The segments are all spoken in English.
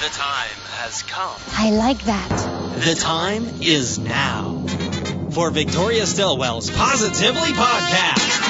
The time has come. I like that. The time is now for Victoria Stilwell's Positively Podcast.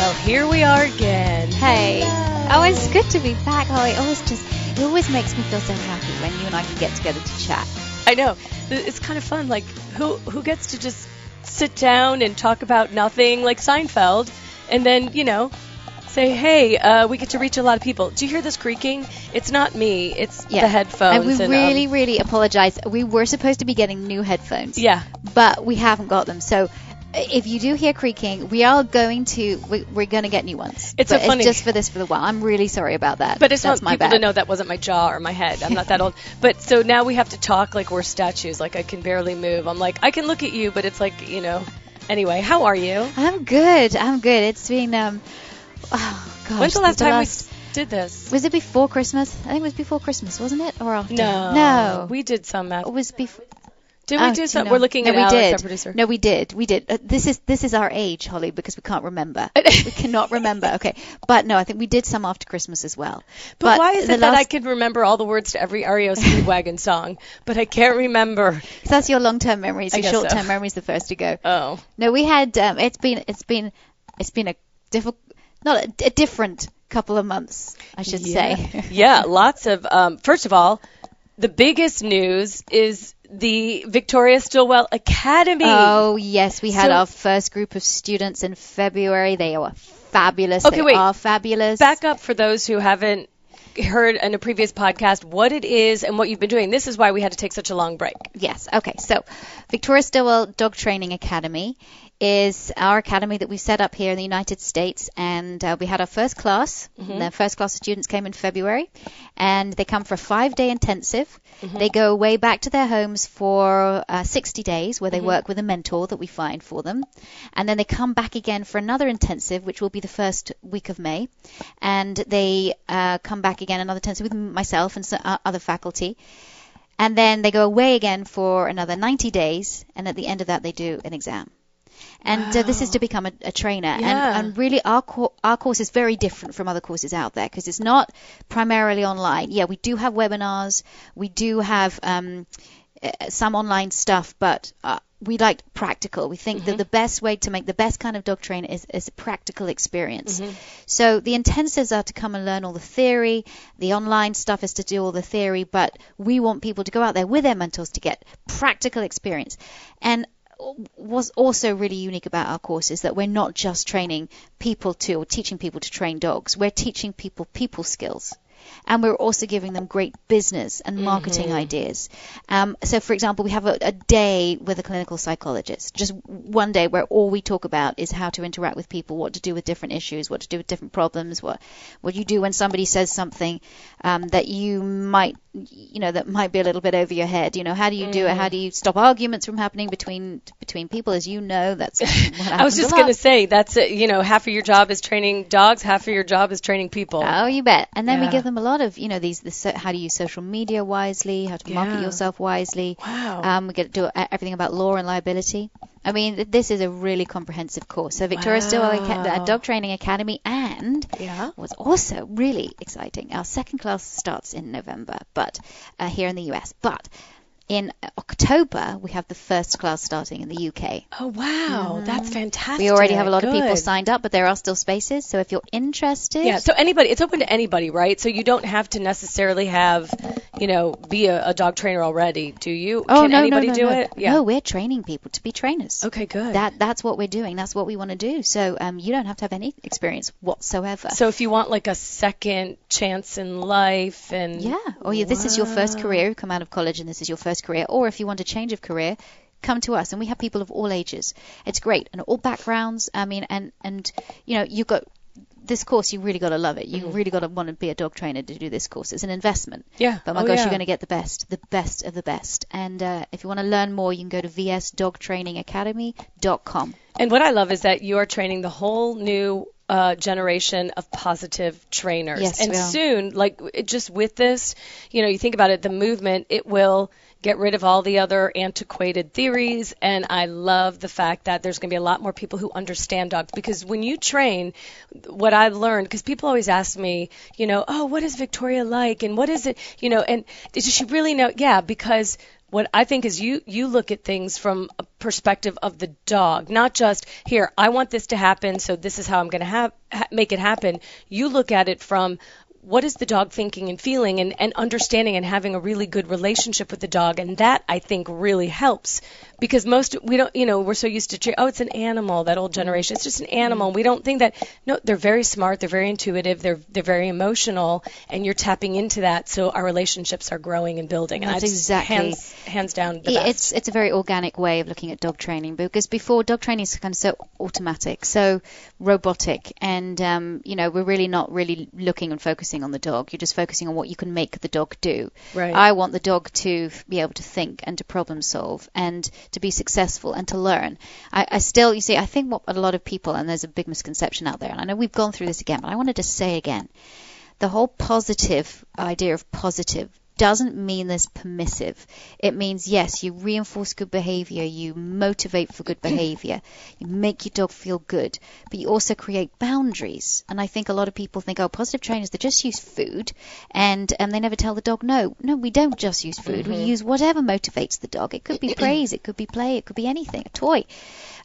Well, here we are again. Hey. Oh, it's good to be back, Holly. It always just, it always makes me feel so happy when you and I can get together to chat. I know. It's kind of fun. Like, who who gets to just sit down and talk about nothing like Seinfeld and then, you know, say, hey, uh, we get to reach a lot of people. Do you hear this creaking? It's not me. It's yeah. the headphones. And we and, really, um, really apologize. We were supposed to be getting new headphones. Yeah. But we haven't got them. So if you do hear creaking, we are going to, we, we're going to get new ones. It's but funny. It's just for this for the while. I'm really sorry about that. But it's That's not my people bad. to know that wasn't my jaw or my head. I'm not that old. But so now we have to talk like we're statues. Like I can barely move. I'm like I can look at you, but it's like you know. Anyway, how are you? I'm good. I'm good. It's been, um, oh, gosh. When's the last time we last- s- did this? Was it before Christmas? I think it was before Christmas, wasn't it? Or after? No. No. We did some. At, It was before. Did we Oh, do you some? know. We're looking no, at we Alex, did. our producer. No, we did. We did. Uh, this is this is our age, Holly, because we can't remember. we cannot remember. Okay, but no, I think we did some after Christmas as well. But, why is it that I can remember all the words to every REO Speedwagon song, but I can't remember? That's your long-term memories. Your guess so. short-term memories the first to go. Oh, No, we had. Um, it's been. It's been. It's been a difficult. Not a, a different couple of months, I should say. yeah, lots of. Um, first of all, the biggest news is the Victoria Stilwell Academy. Oh yes, we had So- our first group of students in February. They were fabulous. Okay, they wait. are fabulous. Back up for those who haven't heard in a previous podcast what it is and what you've been doing. This is why we had to take such a long break. Yes. Okay. So, Victoria Stilwell Dog Training Academy is our academy that we set up here in the United States, and uh, we had our first class. The first class of students came in February, and they come for a five-day intensive. They go away back to their homes for uh, 60 days, where they work with a mentor that we find for them, and then they come back again for another intensive, which will be the first week of May, and they uh, come back again another intensive with myself and some, uh, other faculty. And then they go away again for another 90 days, and at the end of that, they do an exam. And uh, this is to become a, a trainer. Yeah. And, and really, our, co- our course is very different from other courses out there because it's not primarily online. Yeah, we do have webinars, we do have um, uh, some online stuff, but uh, we like practical. We think that the best way to make the best kind of dog trainer is, is a practical experience. So the intensives are to come and learn all the theory. The online stuff is to do all the theory, but we want people to go out there with their mentors to get practical experience. And what's also really unique about our course is that we're not just training people to or teaching people to train dogs. We're teaching people people skills. And we're also giving them great business and marketing ideas. Um, so, for example, we have a, a day with a clinical psychologist, just one day where all we talk about is how to interact with people, what to do with different issues, what to do with different problems, what what you do when somebody says something um, that you might, you know, that might be a little bit over your head. You know, how do you do it? How do you stop arguments from happening between between people? As you know, that's what I was just going to say that's it, you know half of your job is training dogs, half of your job is training people. Oh, you bet. And then Yeah. we give them a lot of, you know, these, the how to use social media wisely, how to market yourself wisely. Wow. Um, we get to do everything about law and liability. I mean, this is a really comprehensive course. So Victoria Stilwell Wow. uh, Dog Training Academy and Yeah. what's also really exciting, our second class starts in November, but uh, here in the US. But in October, we have the first class starting in the UK. Oh wow, mm-hmm. that's fantastic. We already have a lot of people signed up, but there are still spaces. So if you're interested, Yeah, so anybody, it's open to anybody, right? So you don't have to necessarily have, you know, be a, a dog trainer already, do you? Oh Can no, anybody no, no, do no. it? Yeah. No, we're training people to be trainers. Okay, good. That that's what we're doing. That's what we want to do. So um, you don't have to have any experience whatsoever. so if you want like a second chance in life and yeah, or you, this is your first career. You come out of college and this is your first career. Or if you want a change of career, come to us. And we have people of all ages. It's great and all backgrounds. I mean, and and you know, you've got this course, you really got to love it. You really got to want to be a dog trainer to do this course. It's an investment. Yeah. But my Oh, gosh, yeah. you're going to get the best, the best of the best. And uh, if you want to learn more, you can go to vsdogtrainingacademy.com. And what I love is that you are training the whole new uh, generation of positive trainers. Yes, and soon, like it, just with this, you know, you think about it, the movement, it will get rid of all the other antiquated theories. And I love the fact that there's going to be a lot more people who understand dogs because when you train, what I've learned, because people always ask me, you know, oh, what is Victoria like? And what is it, you know, and does she really know? Yeah, because what I think is you you look at things from a perspective of the dog, not just here. I want this to happen, so this is how I'm going to have ha- make it happen. You look at it from what is the dog thinking and feeling and, and understanding and having a really good relationship with the dog. And that I think really helps because most we don't you know we're so used to tra- oh it's an animal that old generation it's just an animal we don't think that no they're very smart they're very intuitive they're they're very emotional and you're tapping into that so our relationships are growing and building and That's just exactly- hands hands down the Yeah, best. it's it's a very organic way of looking at dog training because before dog training is kind of so automatic, so robotic, and um, you know we're really not really looking and focusing on the dog. You're just focusing on what you can make the dog do. Right. I want the dog to be able to think and to problem solve and to be successful and to learn. I, I still, you see, I think what a lot of people and there's a big misconception out there, and I know we've gone through this again, but I wanted to say again, the whole positive idea of positive doesn't mean there's permissive. It means, yes, you reinforce good behavior, you motivate for good behavior, you make your dog feel good, but you also create boundaries. And I think a lot of people think, oh, positive trainers, they just use food and, and they never tell the dog, no, no, we don't just use food. We use whatever motivates the dog. It could be praise, it could be play, it could be anything, a toy.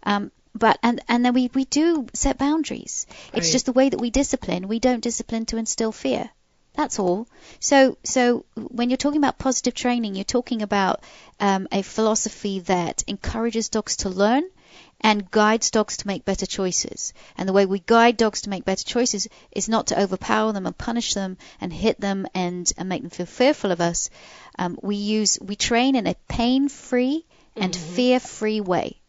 Um, but and and then we we do set boundaries. It's Right. just the way that we discipline. We don't discipline to instill fear. That's all. So, so when you're talking about positive training, you're talking about um, a philosophy that encourages dogs to learn and guides dogs to make better choices. And the way we guide dogs to make better choices is not to overpower them and punish them and hit them and, and make them feel fearful of us. Um, we use we train in a pain-free and fear-free way.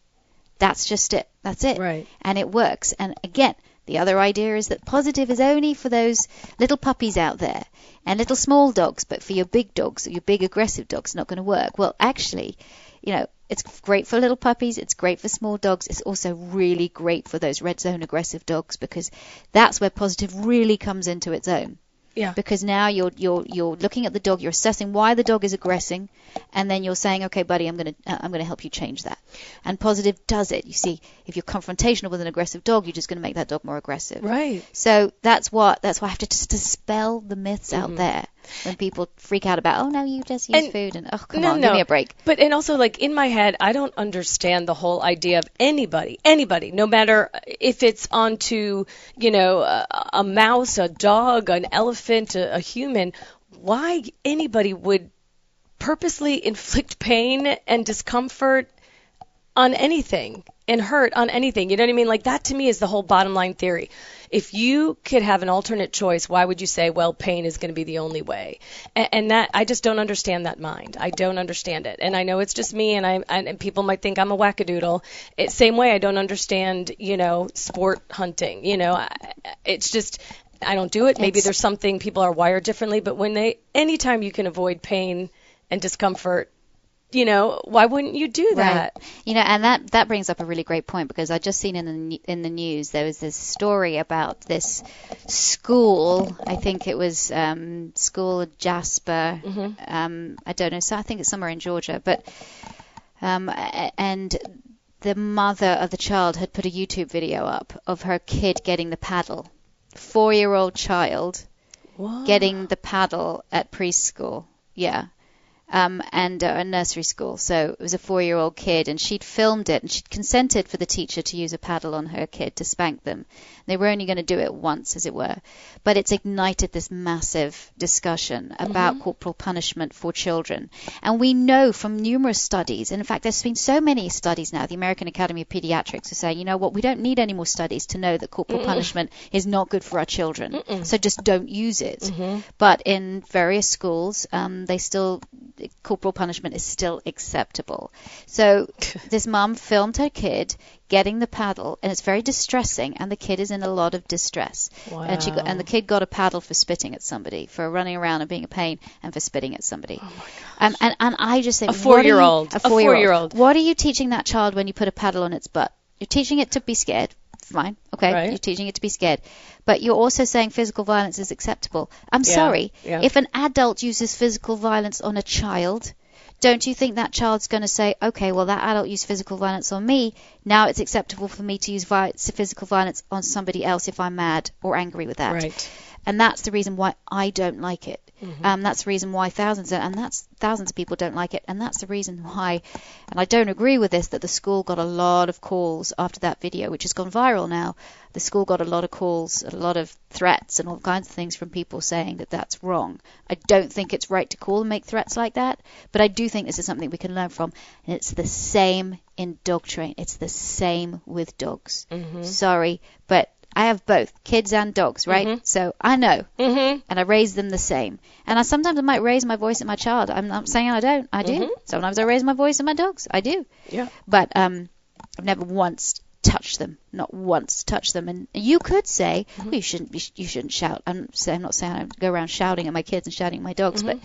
That's just it. That's it. Right. And it works. And again, the other idea is that positive is only for those little puppies out there and little small dogs, but for your big dogs, your big aggressive dogs, not going to work. Well, actually, you know, it's great for little puppies. It's great for small dogs. It's also really great for those red zone aggressive dogs because that's where positive really comes into its own yeah. because now you're you're you're looking at the dog, you're assessing why the dog is aggressing, and then you're saying, okay, buddy, I'm gonna uh, I'm gonna help you change that. And positive does it. You see, if you're confrontational with an aggressive dog, you're just gonna make that dog more aggressive. Right. So that's what that's why I have to just dispel the myths Mm-hmm. out there when people freak out about, oh no, you just use And- food and oh come no, on, no. give me a break. But and also like in my head, I don't understand the whole idea of anybody, anybody, no matter if it's onto you know a, a mouse, a dog, an elephant, a, a human. Why anybody would purposely inflict pain and discomfort on anything and hurt on anything. You know what I mean? Like that to me is the whole bottom line theory. If you could have an alternate choice, why would you say, well, pain is going to be the only way? And, and that I just don't understand that mind. I don't understand it. And I know it's just me, and I and, and people might think I'm a wackadoodle. It, same way I don't understand, you know, sport hunting. You know, I, it's just. I don't do it. Maybe It's- there's something people are wired differently, but when they, anytime you can avoid pain and discomfort, you know, why wouldn't you do that? Right. You know, and that that brings up a really great point because I just seen in the in the news there was this story about this school. I think it was um, school Jasper. Um, I don't know. So I think it's somewhere in Georgia, but um, and the mother of the child had put a YouTube video up of her kid getting the paddle. Four-year-old child getting the paddle at preschool. Yeah. Um, and uh, a nursery school. So it was a four year old kid, and she'd filmed it, and she'd consented for the teacher to use a paddle on her kid to spank them. They were only going to do it once, as it were. But it's ignited this massive discussion about corporal punishment for children. And we know from numerous studies, and in fact, there's been so many studies now, the American Academy of Pediatrics are saying, you know what, we don't need any more studies to know that corporal punishment is not good for our children. So just don't use it. But in various schools, um, they still corporal punishment is still acceptable. So this mum filmed her kid getting the paddle, and it's very distressing, and the kid is in a lot of distress. And she got, and the kid got a paddle for spitting at somebody, for running around and being a pain, and for spitting at somebody. Oh um, and and I just think A four-year-old. A are you- a four-year-old. four-year-old. What are you teaching that child when you put a paddle on its butt? You're teaching it to be scared. Fine, okay. Right. You're teaching it to be scared, but you're also saying physical violence is acceptable. I'm Yeah, sorry. yeah. If an adult uses physical violence on a child, don't you think that child's going to say, okay, well, that adult used physical violence on me. Now it's acceptable for me to use vi- physical violence on somebody else if I'm mad or angry with that. Right. And that's the reason why I don't like it. Mm-hmm. Um, that's the reason why thousands and that's thousands of people don't like it, and that's the reason why. And I don't agree with this that the school got a lot of calls after that video, which has gone viral now. The school got a lot of calls, a lot of threats, and all kinds of things from people saying that that's wrong. I don't think it's right to call and make threats like that, but I do think this is something we can learn from, and it's the same in dog train. It's the same with dogs. Sorry, but I have both kids and dogs, right? So I know, Mm-hmm. and I raise them the same. And I sometimes I might raise my voice at my child. I'm not saying I don't. I do. Sometimes I raise my voice at my dogs. I do. Yeah. But um, I've never once touched them. Not once touched them. And you could say, well, you shouldn't be, you shouldn't shout. I'm, say, I'm not saying I go around shouting at my kids and shouting at my dogs, but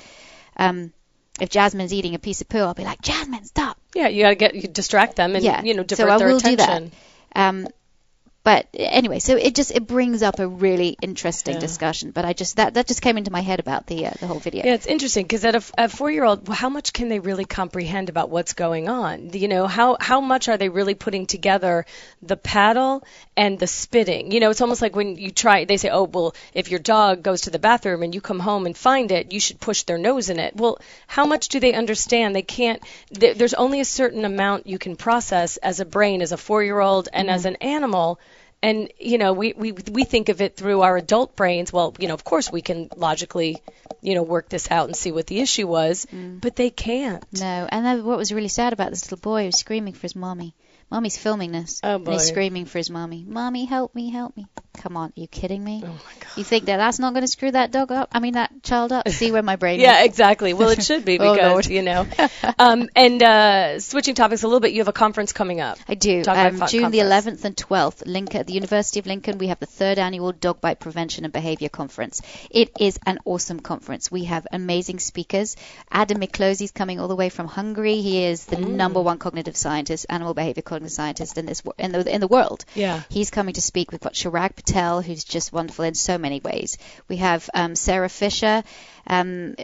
um, if Jasmine's eating a piece of poo, I'll be like, Jasmine, stop. Yeah, you gotta get you distract them and Yeah, you know divert so I their will do that. attention. Um, but anyway, so it just it brings up a really interesting discussion. But I just that that just came into my head about the uh, the whole video. Yeah, it's interesting because at a, a four-year-old, how much can they really comprehend about what's going on? You know, how how much are they really putting together the paddle and the spitting? You know, it's almost like when you try. They say, oh, well, if your dog goes to the bathroom and you come home and find it, you should push their nose in it. Well, how much do they understand? They can't. Th- there's only a certain amount you can process as a brain, as a four-year-old, and as an animal. And you know, we, we we think of it through our adult brains. Well, you know, of course we can logically, you know, work this out and see what the issue was, mm. but they can't. No, and then what was really sad about this little boy who was screaming for his mommy. Mommy's filming this. Oh, boy. And he's screaming for his mommy. Mommy, help me, help me. Come on, are you kidding me? Oh my god. You think that that's not going to screw that dog up? I mean, that child up? See where my brain is. Yeah, is? exactly. Well, it should be Oh, because Lord. you know. Um, and uh, switching topics a little bit, you have a conference coming up. I do. Um, June the 11th and 12th, Lincoln, at the University of Lincoln, we have the third annual Dog Bite Prevention and Behavior Conference. It is an awesome conference. We have amazing speakers. Adam Miklosi is coming all the way from Hungary. He is the number one cognitive scientist, animal behavior cognitive scientist in this in the in the world. Yeah. He's coming to speak. We've got Chirag Patel, who's just wonderful in so many ways. We have um, Sarah Fisher, um,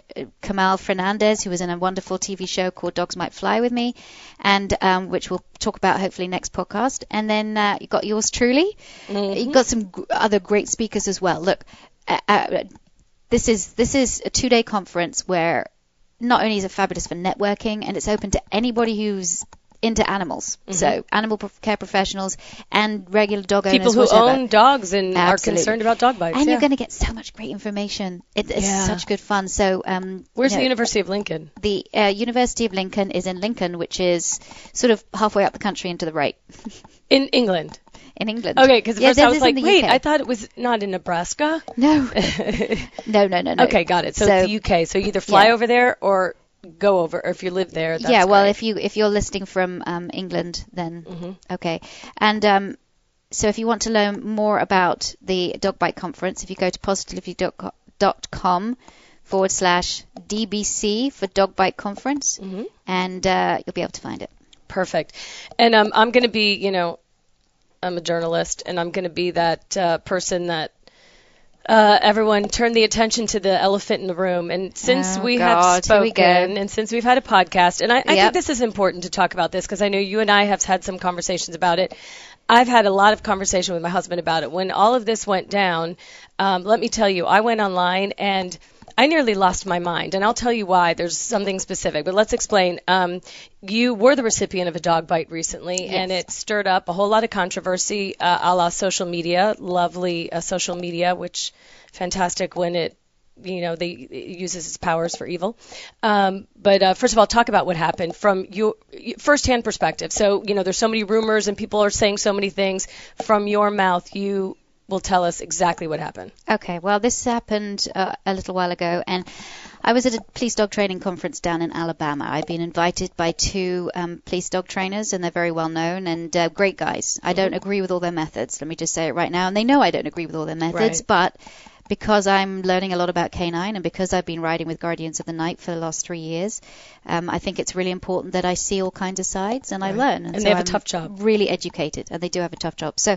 Kamal Fernandez, who was in a wonderful TV show called Dogs Might Fly with me, and um, which we'll talk about hopefully next podcast. And then uh, you got yours truly. You've got some g- other great speakers as well. Look, uh, uh, this is this is a two-day conference where not only is it fabulous for networking, and it's open to anybody who's into animals. So animal care professionals and regular dog owners. People who whatever. own dogs and are concerned about dog bites. And yeah. you're going to get so much great information. It, it's Yeah. such good fun. So, um, Where's you the University of Lincoln? the uh, University of Lincoln is in Lincoln, which is sort of halfway up the country and to the right In England. in England. Okay, because yeah, first I was like, wait, UK. I thought it was not in Nebraska. no, no, no, no, no. Okay, got it. So, So- it's the UK. So you either fly Yeah. over there or go over, or if you live there. That's yeah, well, great. if you if you're listing from um, England, then Mm-hmm. okay. And um, so if you want to learn more about the Dog Bite Conference, if you go to positively.com forward slash DBC for Dog Bite Conference, Mm-hmm. and uh, you'll be able to find it. Perfect. And um, I'm going to be, you know, I'm a journalist, and I'm going to be that uh, person that uh, everyone turn the attention to the elephant in the room. And since Oh, we have God, we spoken, go. and since we've had a podcast, and I, I think this is important to talk about this because I know you and I have had some conversations about it. I've had a lot of conversation with my husband about it. When all of this went down, um, let me tell you, I went online and I nearly lost my mind, and I'll tell you why. There's something specific, but let's explain. Um, you were the recipient of a dog bite recently, and it stirred up a whole lot of controversy, uh, a la social media, lovely uh, social media, which fantastic when it you know they it uses its powers for evil. Um, but uh, first of all, talk about what happened from your firsthand perspective. So you know, there's so many rumors and people are saying so many things from your mouth. You will tell us exactly what happened. Okay, well, this happened uh, a little while ago, and I was at a police dog training conference down in Alabama. I'd been invited by two um, police dog trainers, and they're very well known and uh, great guys. I don't agree with all their methods. Let me just say it right now, and they know I don't agree with all their methods, Right. but because I'm learning a lot about canine and because I've been riding with Guardians of the Night for the last three years, um, I think it's really important that I see all kinds of sides and I learn. And so they have a I'm tough job. Really educated, and they do have a tough job. So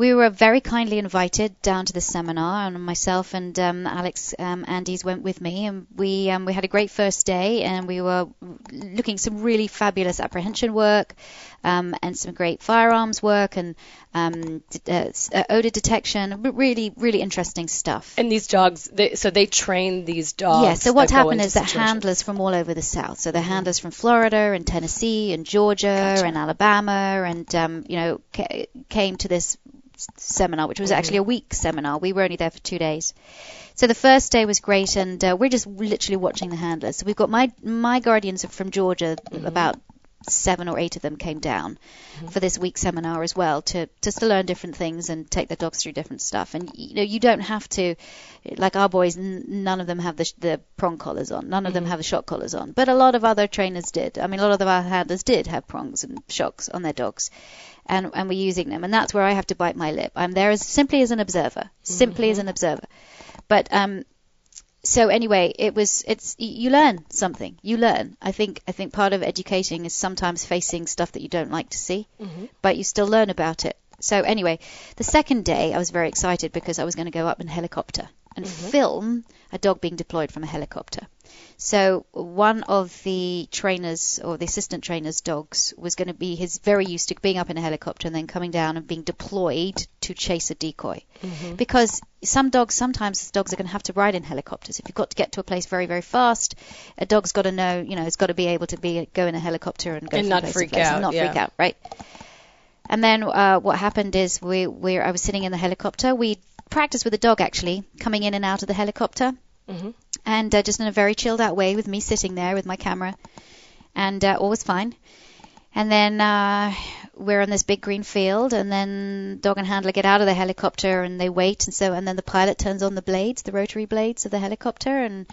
we were very kindly invited down to the seminar, and myself and um, Alex um, Andes went with me, and we um, we had a great first day, and we were looking at some really fabulous apprehension work, um, and some great firearms work, and um, uh, uh, odor detection, really really interesting stuff. And these dogs, they, so they train these dogs. Yeah, so what happened is that situations. handlers from all over the South, so the handlers from Florida and Tennessee and Georgia and Alabama and, um, you know, ca- came to this seminar, which was mm-hmm. actually a week seminar. We were only there for two days. So the first day was great, and uh, we're just literally watching the handlers. So we've got my my guardians from Georgia, mm-hmm. about seven or eight of them came down mm-hmm. for this week seminar as well to just to learn different things and take their dogs through different stuff. And you know, you don't have to, like our boys, n- none of them have the sh- the prong collars on, none of them have the shock collars on, but a lot of other trainers did. I mean, a lot of our handlers did have prongs and shocks on their dogs. And, and we're using them, and that's where I have to bite my lip. I'm there as simply as an observer, simply as mm-hmm. an observer. But um, so anyway, it was it's you learn something. You learn. I think I think part of educating is sometimes facing stuff that you don't like to see, mm-hmm. but you still learn about it. So anyway, the second day I was very excited because I was going to go up in a helicopter and mm-hmm. film a dog being deployed from a helicopter. So one of the trainers or the assistant trainer's dogs was going to be he's very used to being up in a helicopter and then coming down and being deployed to chase a decoy. Because some dogs sometimes dogs are going to have to ride in helicopters. If you've got to get to a place very very fast, a dog's got to know, you know, it's got to be able to be go in a helicopter and go And not freak out, and not yeah. freak out, right? And then uh, what happened is we we I was sitting in the helicopter. We practiced with the dog actually coming in and out of the helicopter, Mm-hmm. and uh, just in a very chilled out way with me sitting there with my camera, and uh, all was fine. And then uh, we're on this big green field, and then dog and handler get out of the helicopter and they wait, and so and then the pilot turns on the blades, the rotary blades of the helicopter, and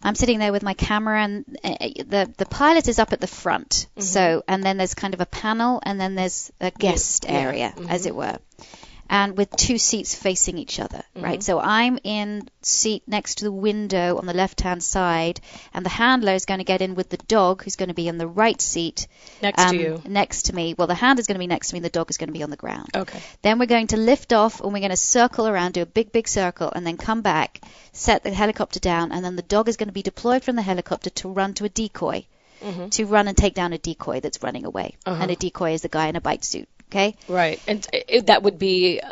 I'm sitting there with my camera, and uh, the the pilot is up at the front. So and then there's kind of a panel, and then there's a guest yeah. area, as it were, and with two seats facing each other, right? So I'm in seat next to the window on the left hand side, and the handler is going to get in with the dog, who's going to be in the right seat Next um, to you. Next to me. Well, the handler is going to be next to me, the dog is going to be on the ground. Okay. Then we're going to lift off and we're going to circle around, do a big, big circle, and then come back, set the helicopter down, and then the dog is going to be deployed from the helicopter to run to a decoy, Mm-hmm. to run and take down a decoy that's running away. Uh-huh. And a decoy is the guy in a bite suit. Okay. Right. And it, that would be uh,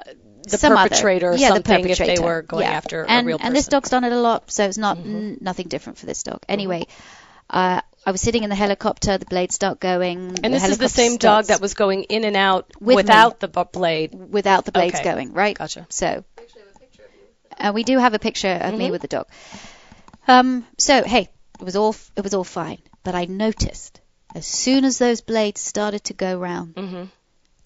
the Some other- perpetrator or yeah, the something if they were going Yeah. after and, a real person. Mm-hmm. And this dog's done it a lot, so it's not n- nothing different for this dog. Anyway, uh, I was sitting in the helicopter, the blades start going. and this is the same dog that was going in and out With me. without the bu- blade. without the blades Okay. going, right? Gotcha. So, uh, we do have a picture of Mm-hmm. me with the dog. Um, so hey, it was all it was all fine, but I noticed as soon as those blades started to go round, Mm-hmm.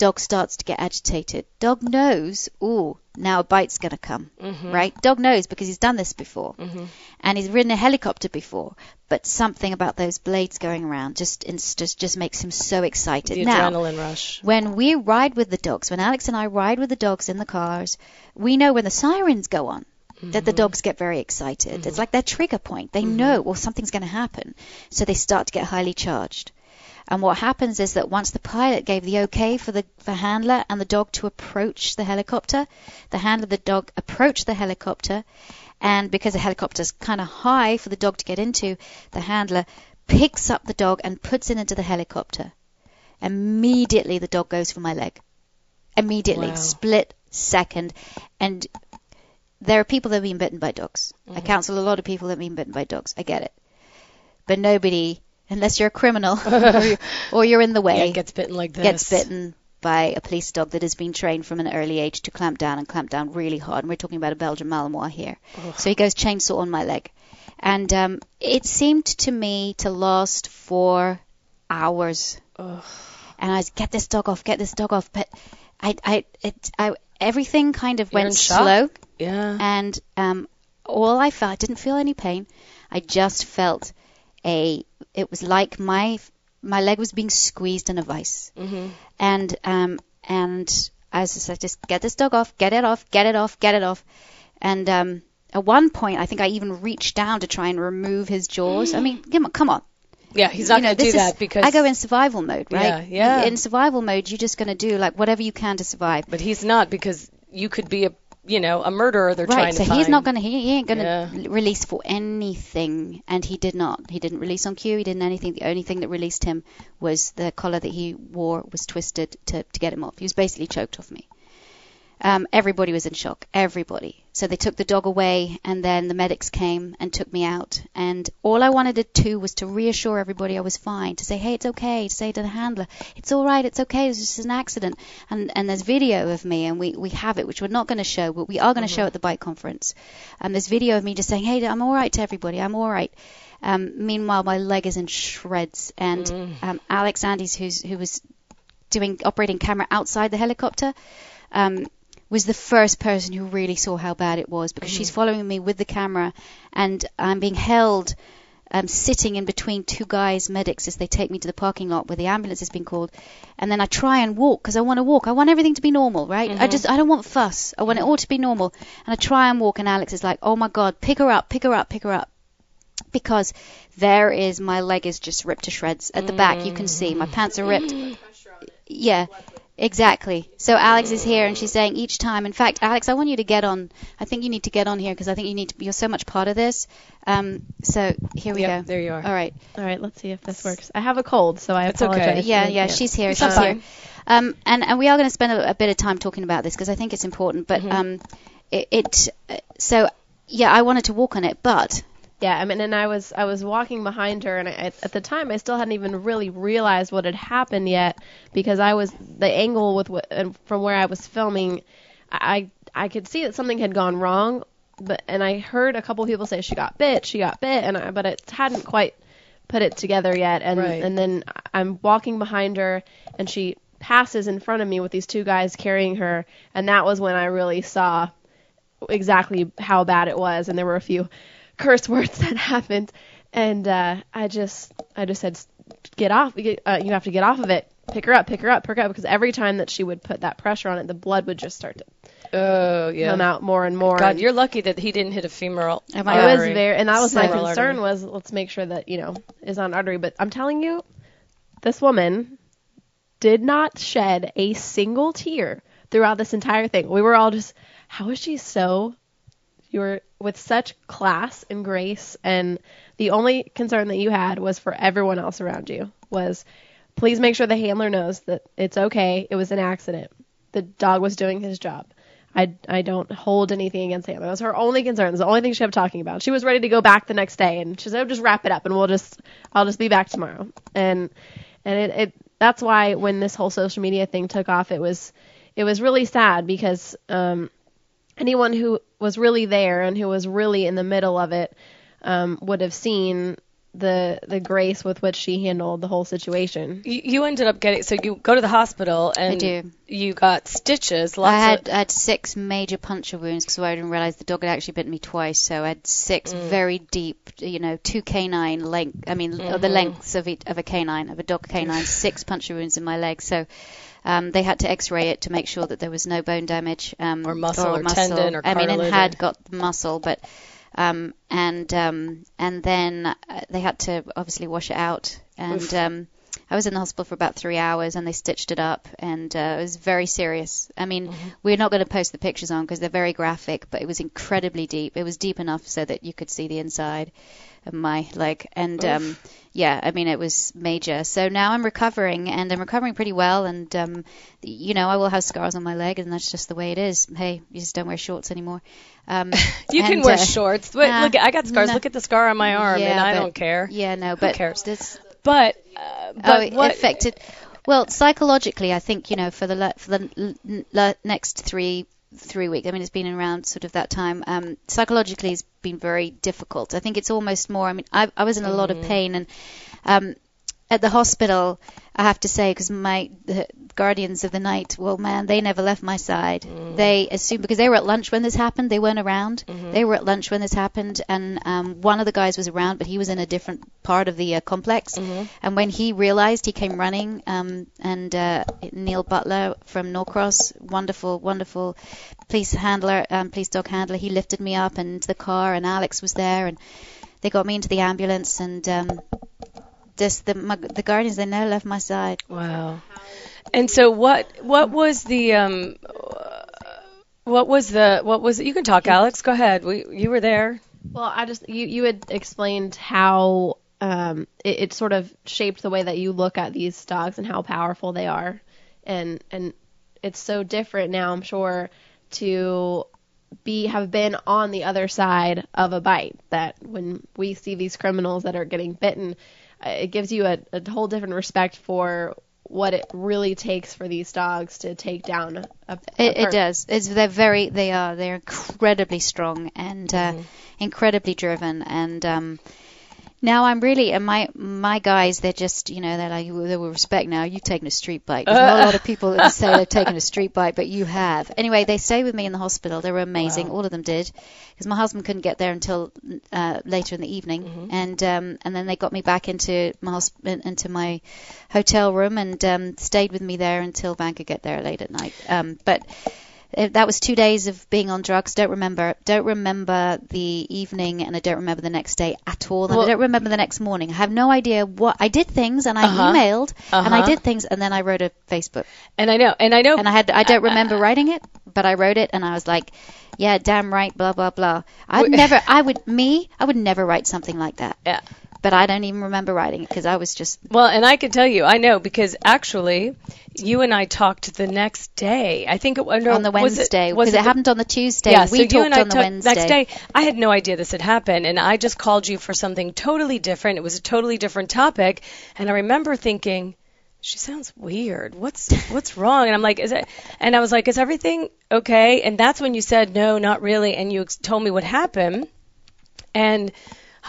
Dog starts to get agitated. Dog knows, ooh, now a bite's gonna come, Mm-hmm. right? Dog knows because he's done this before, mm-hmm. and he's ridden a helicopter before. But something about those blades going around just just just makes him so excited. The now, adrenaline rush. when we ride with the dogs, when Alex and I ride with the dogs in the cars, we know when the sirens go on that the mm-hmm. dogs get very excited. It's mm-hmm. like their trigger point. They know, well, something's going to happen. So they start to get highly charged. And what happens is that once the pilot gave the okay for the for handler and the dog to approach the helicopter, the handler, the dog approached the helicopter, and because the helicopter's kind of high for the dog to get into, the handler picks up the dog and puts it into the helicopter. Immediately, the dog goes for my leg. Immediately, Wow. split second, and there are people that have been bitten by dogs. I mm-hmm. counsel a lot of people that have been bitten by dogs. I get it, but nobody, unless you're a criminal or, you're, or you're in the way, Yeah, gets bitten like this. gets bitten by a police dog that has been trained from an early age to clamp down and clamp down really hard. And we're talking about a Belgian Malinois here. So he goes chainsaw on my leg. And um, it seemed to me to last for hours. Ugh. And I was, get this dog off, get this dog off. But I, I, it, I, everything kind of You're went shock. slow, Yeah. and um, all I felt, I didn't feel any pain. I just felt a. It was like my my leg was being squeezed in a vice, Mm-hmm. and um, and I was just like, just get this dog off, get it off, get it off, get it off, and um, at one point, I think I even reached down to try and remove his jaws. I mean, come on, come on. Yeah, he's not you know, going to do is- that because I go in survival mode, right? Yeah, yeah. In survival mode, you're just going to do like whatever you can to survive. But he's not because you could be a you know a murderer. They're right. trying So to he's not going to. He, he ain't going to Yeah. release for anything, and he did not. He didn't release on cue. He didn't anything. The only thing that released him was the collar that he wore was twisted to to get him off. He was basically choked off me. Um, everybody was in shock. Everybody. So they took the dog away, and then the medics came and took me out. And all I wanted to do was to reassure everybody I was fine, to say, "Hey, it's okay," to say to the handler, "It's all right, it's okay, it's just an accident." And and there's video of me, and we we have it, which we're not going to show, but we are going to show at the bite conference. And there's video of me just saying, "Hey, I'm all right to everybody. I'm all right." Um, meanwhile, my leg is in shreds, and um, Alex Andes, who's who was doing operating camera outside the helicopter, um, was the first person who really saw how bad it was because she's following me with the camera, and I'm being held. Um, sitting in between two guys, medics, as they take me to the parking lot where the ambulance has been called, and then I try and walk because I want to walk. I want everything to be normal, right? I just I don't want fuss. I want it all to be normal, and I try and walk, and Alex is like, "Oh my God, pick her up, pick her up, pick her up." because there is my leg is just ripped to shreds at the back. You can see my pants are ripped. Yeah, exactly. So Alex is here and she's saying each time. In fact, Alex, I want you to get on. I think you need to get on here because I think you need to. You're so much part of this. Um, so here we Yep, go. there you are. All right. All right, let's see if this works. I have a cold, so I It's okay. apologize. Yeah, for- yeah, she's here. It's she's here. Um, and and we are going to spend a, a bit of time talking about this because I think it's important. But Mm-hmm. um, it, it uh, so yeah, I wanted to walk on it, but Yeah, I mean, and I was I was walking behind her, and I, at, the time I still hadn't even really realized what had happened yet because I was the angle with and from where I was filming, I I could see that something had gone wrong, but and I heard a couple people say she got bit, she got bit, and I, but it hadn't quite put it together yet, and Right. and then I'm walking behind her, and she passes in front of me with these two guys carrying her, and that was when I really saw exactly how bad it was, and there were a few curse words that happened, and uh, I just I just said, get off, get- uh, you have to get off of it, pick her up, pick her up, pick her up, because every time that she would put that pressure on it, the blood would just start to Oh yeah. come out more and more. God, and you're lucky that he didn't hit a femoral. Am I it right? was very, and that was my Femoral concern artery. was let's make sure that you know is on artery. But I'm telling you, this woman did not shed a single tear throughout this entire thing. We were all just, how is she so? You were with such class and grace, and the only concern that you had was for everyone else around you was, please make sure the handler knows that it's okay. It was an accident. The dog was doing his job. I, I don't hold anything against handler. That was her only concern. It was the only thing she kept talking about. She was ready to go back the next day, and she said, oh, "Just wrap it up, and we'll just I'll just be back tomorrow." And and it, it that's why when this whole social media thing took off, it was it was really sad because um, anyone who was really there and who was really in the middle of it um, would have seen the the grace with which she handled the whole situation. You, you ended up getting so you go to the hospital and do. you got stitches. Lots I had of I had six major puncture wounds because I didn't realize the dog had actually bitten me twice. So I had six Mm. very deep, you know, two canine length. I mean, Mm-hmm. the lengths of each, of a canine of a dog canine. six puncture wounds in my leg. So. Um, they had to X-ray it to make sure that there was no bone damage um, Or muscle or tendon or I mean, it had got muscle, but um, and um, and then uh, they had to obviously wash it out. And um, I was in the hospital for about three hours, and they stitched it up, and uh, it was very serious. I mean, we're not going to post the pictures on because they're very graphic, but it was incredibly deep. It was deep enough so that you could see the inside of my leg, and um, yeah, I mean, it was major. So now I'm recovering, and I'm recovering pretty well, and um, you know, I will have scars on my leg, and that's just the way it is. Hey, you just don't wear shorts anymore. Um, you can wear uh, shorts. Wait, nah, look, I got scars. nah. Look at the scar on my arm, Yeah, and I but- don't care. Yeah, no, but cares? this But uh, but oh, it what affected. Well, psychologically, I think you know for the le- for the l- l- le- next three three weeks. I mean, it's been around sort of that time. Um, psychologically, it's been very difficult. I think it's almost more. I mean, I, I was in a lot of pain, and um, at the hospital, I have to say, because my the guardians of the night, well, man, they never left my side. They assumed because they were at lunch when this happened, they weren't around. They were at lunch when this happened, and um, one of the guys was around, but he was in a different part of the uh, complex. And when he realized, he came running. Um, and uh, Neil Butler from Norcross, wonderful, wonderful police handler, um, police dog handler, he lifted me up into the car, and Alex was there, and they got me into the ambulance, and um, this the my, the guardians they never left my side. Wow. And so what what was the um uh, what was the what was it? you can talk Alex go ahead we you were there Well, I just you you had explained how um it, it sort of shaped the way that you look at these dogs and how powerful they are, and and it's so different now. I'm sure to be have been on the other side of a bite that when we see these criminals that are getting bitten, it gives you a, a whole different respect for what it really takes for these dogs to take down a, a It, it does. It's they're very they are they're incredibly strong and uh, incredibly driven and um now I'm really and my my guys they're just you know they're like they will respect now you've taken a street bike. There's not a lot of people that say they've taken a street bike, but you have. Anyway, they stayed with me in the hospital. They were amazing. All of them did because my husband couldn't get there until uh, later in the evening, and um, and then they got me back into my hosp- into my hotel room and um, stayed with me there until Van could get there late at night. Um, but uh, that was two days of being on drugs. Don't remember. Don't remember the evening, and I don't remember the next day at all. And Well- I don't remember the next morning. I have no idea what I did things, and I Uh-huh. emailed, and I Uh-huh. did things, and then I wrote a Facebook, and I know and I know and I had I don't remember writing it, but I wrote it, and I was like, yeah, damn right, blah blah blah. I'd never, I would me, I would never write something like that. Yeah. But I don't even remember writing it because I was just Well, and I can tell you, I know because actually, you and I talked the next day. I think it was on the Wednesday it, was because it, happened on the Tuesday. Yeah, we so talked you and I on the next day. I had no idea this had happened, and I just called you for something totally different. It was a totally different topic, and I remember thinking, she sounds weird. What's what's wrong? And I'm like, is it? And I was like, is everything okay? And that's when you said no, not really, and you told me what happened, and.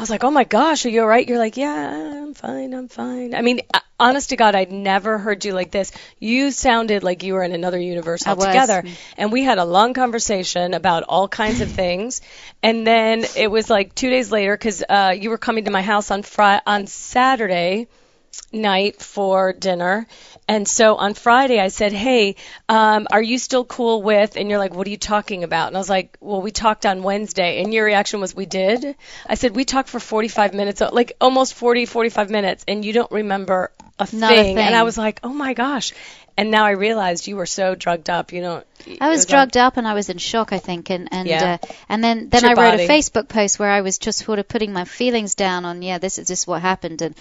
I was like, oh my gosh, are you all right? You're like, yeah, I'm fine, I'm fine. I mean, uh, honest to God, I'd never heard you like this. You sounded like you were in another universe altogether. And we had a long conversation about all kinds of things. And then it was like two days later, because uh, you were coming to my house on Fri- on Saturday night for dinner. And so on Friday, I said, Hey, um, are you still cool with? And you're like, What are you talking about? And I was like, Well, we talked on Wednesday. And your reaction was, We did? I said, We talked for 45 minutes, like almost 40, 45 minutes, and you don't remember a thing. Not a And I was like, Oh my gosh. And now I realized you were so drugged up. You know, I was drugged up and I was in shock, I think, and and Yeah. uh, and then then I wrote body. a Facebook post where I was just sort of putting my feelings down on yeah, this is just what happened, and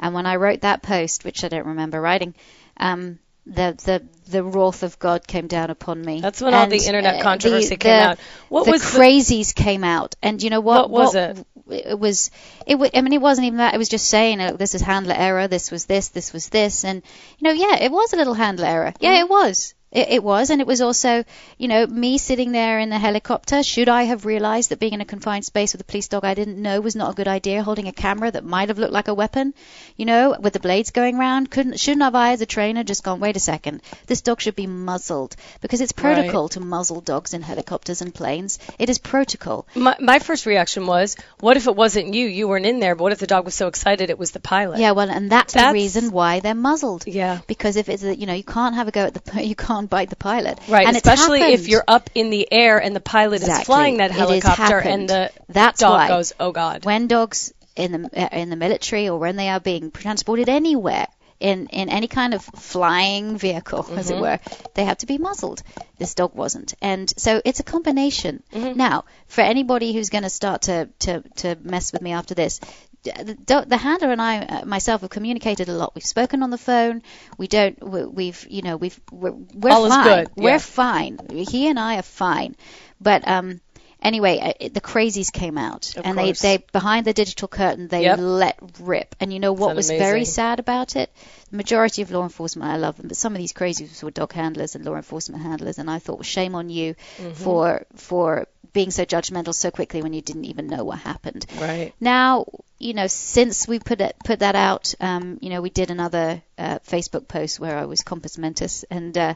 and when I wrote that post, which I don't remember writing, um, the the the wrath of God came down upon me. That's when all the internet uh, controversy the, came the- out. What the was the- crazies came out, and you know what? What was it? It was. It. wa- I mean, it wasn't even that. It was just saying, uh, "This is handler error. This was this. This was this." And you know, yeah, it was a little handler error. Yeah, Mm-hmm. it was. It, it was, and it was also, you know, me sitting there in the helicopter. Should I have realised that being in a confined space with a police dog I didn't know was not a good idea? Holding a camera that might have looked like a weapon, you know, with the blades going round. Couldn't, shouldn't have I, as a trainer, just gone? Wait a second. This dog should be muzzled because it's Right. protocol to muzzle dogs in helicopters and planes. It is protocol. My, my first reaction was, what if it wasn't you? You weren't in there, but what if the dog was so excited it was the pilot? Yeah, well, and that's, the reason why they're muzzled. Yeah. Because if it's, a, you know, you can't have a go at the, you can't bite the pilot. Right, and especially if you're up in the air and the pilot Exactly. is flying that helicopter and the That's dog why. goes, oh God. when dogs in the uh, in the military or when they are being transported anywhere in in any kind of flying vehicle, as it Mm-hmm. were, they have to be muzzled. This dog wasn't, and so it's a combination. Mm-hmm. Now, for anybody who's going to start to to to mess with me after this. The, the- the handler and I uh, myself have communicated a lot. We've spoken on the phone. We don't. We, we've you know we've we're, we're fine. good, We're fine. He and I are fine. But um, anyway, uh, the crazies came out, Of and course. they they behind the digital curtain they Yep. let rip. And you know what Sound was amazing. very sad about it? The majority of law enforcement, I love them, but some of these crazies were dog handlers and law enforcement handlers, and I thought, well, shame on you Mm-hmm. for for being so judgmental so quickly when you didn't even know what happened. Right. Now, you know, since we put it put that out, um, you know, we did another uh, Facebook post where I was compos mentis and. Uh,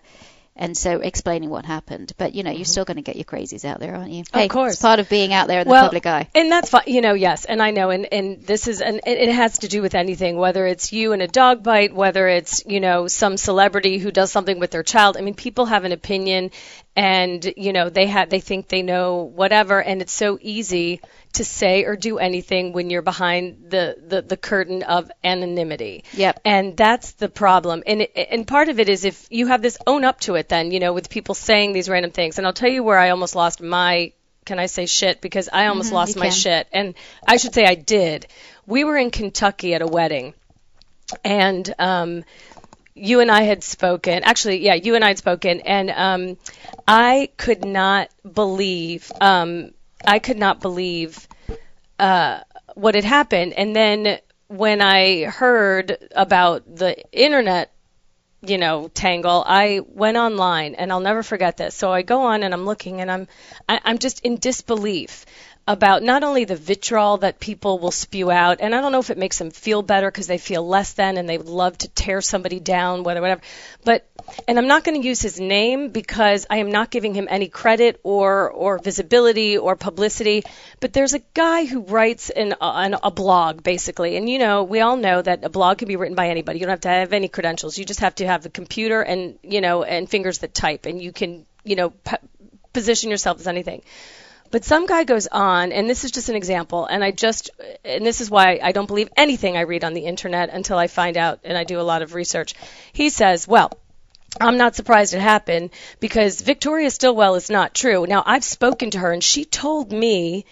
and so explaining what happened, but you know you're mm-hmm. still going to get your crazies out there, aren't you? Hey, course. it's part of being out there in the public eye. And that's fine, you know, yes, and I know, and, and this is, and it has to do with anything, whether it's you and a dog bite, whether it's, you know, some celebrity who does something with their child. I mean, people have an opinion, and you know, they have, they think they know whatever, and it's so easy to say or do anything when you're behind the the, the curtain of anonymity. Yep. And that's the problem. And it, and part of it is if you have this own up to it, then you know, with people saying these random things. And I'll tell you where I almost lost my can I say shit because I almost lost Mm-hmm, you my can. shit and I should say I did. We were in Kentucky at a wedding and um you and I had spoken. Actually, yeah, you and I had spoken and um I could not believe um I could not believe uh what had happened and then when I heard about the internet you know, tangle, I went online and I'll never forget this. So I go on and I'm looking and I'm I, I'm just in disbelief about not only the vitriol that people will spew out, and I don't know if it makes them feel better because they feel less than and they love to tear somebody down, whether whatever. But and I'm not going to use his name because I am not giving him any credit or or visibility or publicity. But there's a guy who writes an, an a blog basically, and you know we all know that a blog can be written by anybody. You don't have to have any credentials. You just have to have the computer and you know and fingers that type, and you can you know p- position yourself as anything. But some guy goes on, and this is just an example, and I just, and this is why I don't believe anything I read on the internet until I find out, and I do a lot of research. He says, well, I'm not surprised it happened because Victoria Stilwell is not true. Now, I've spoken to her, and she told me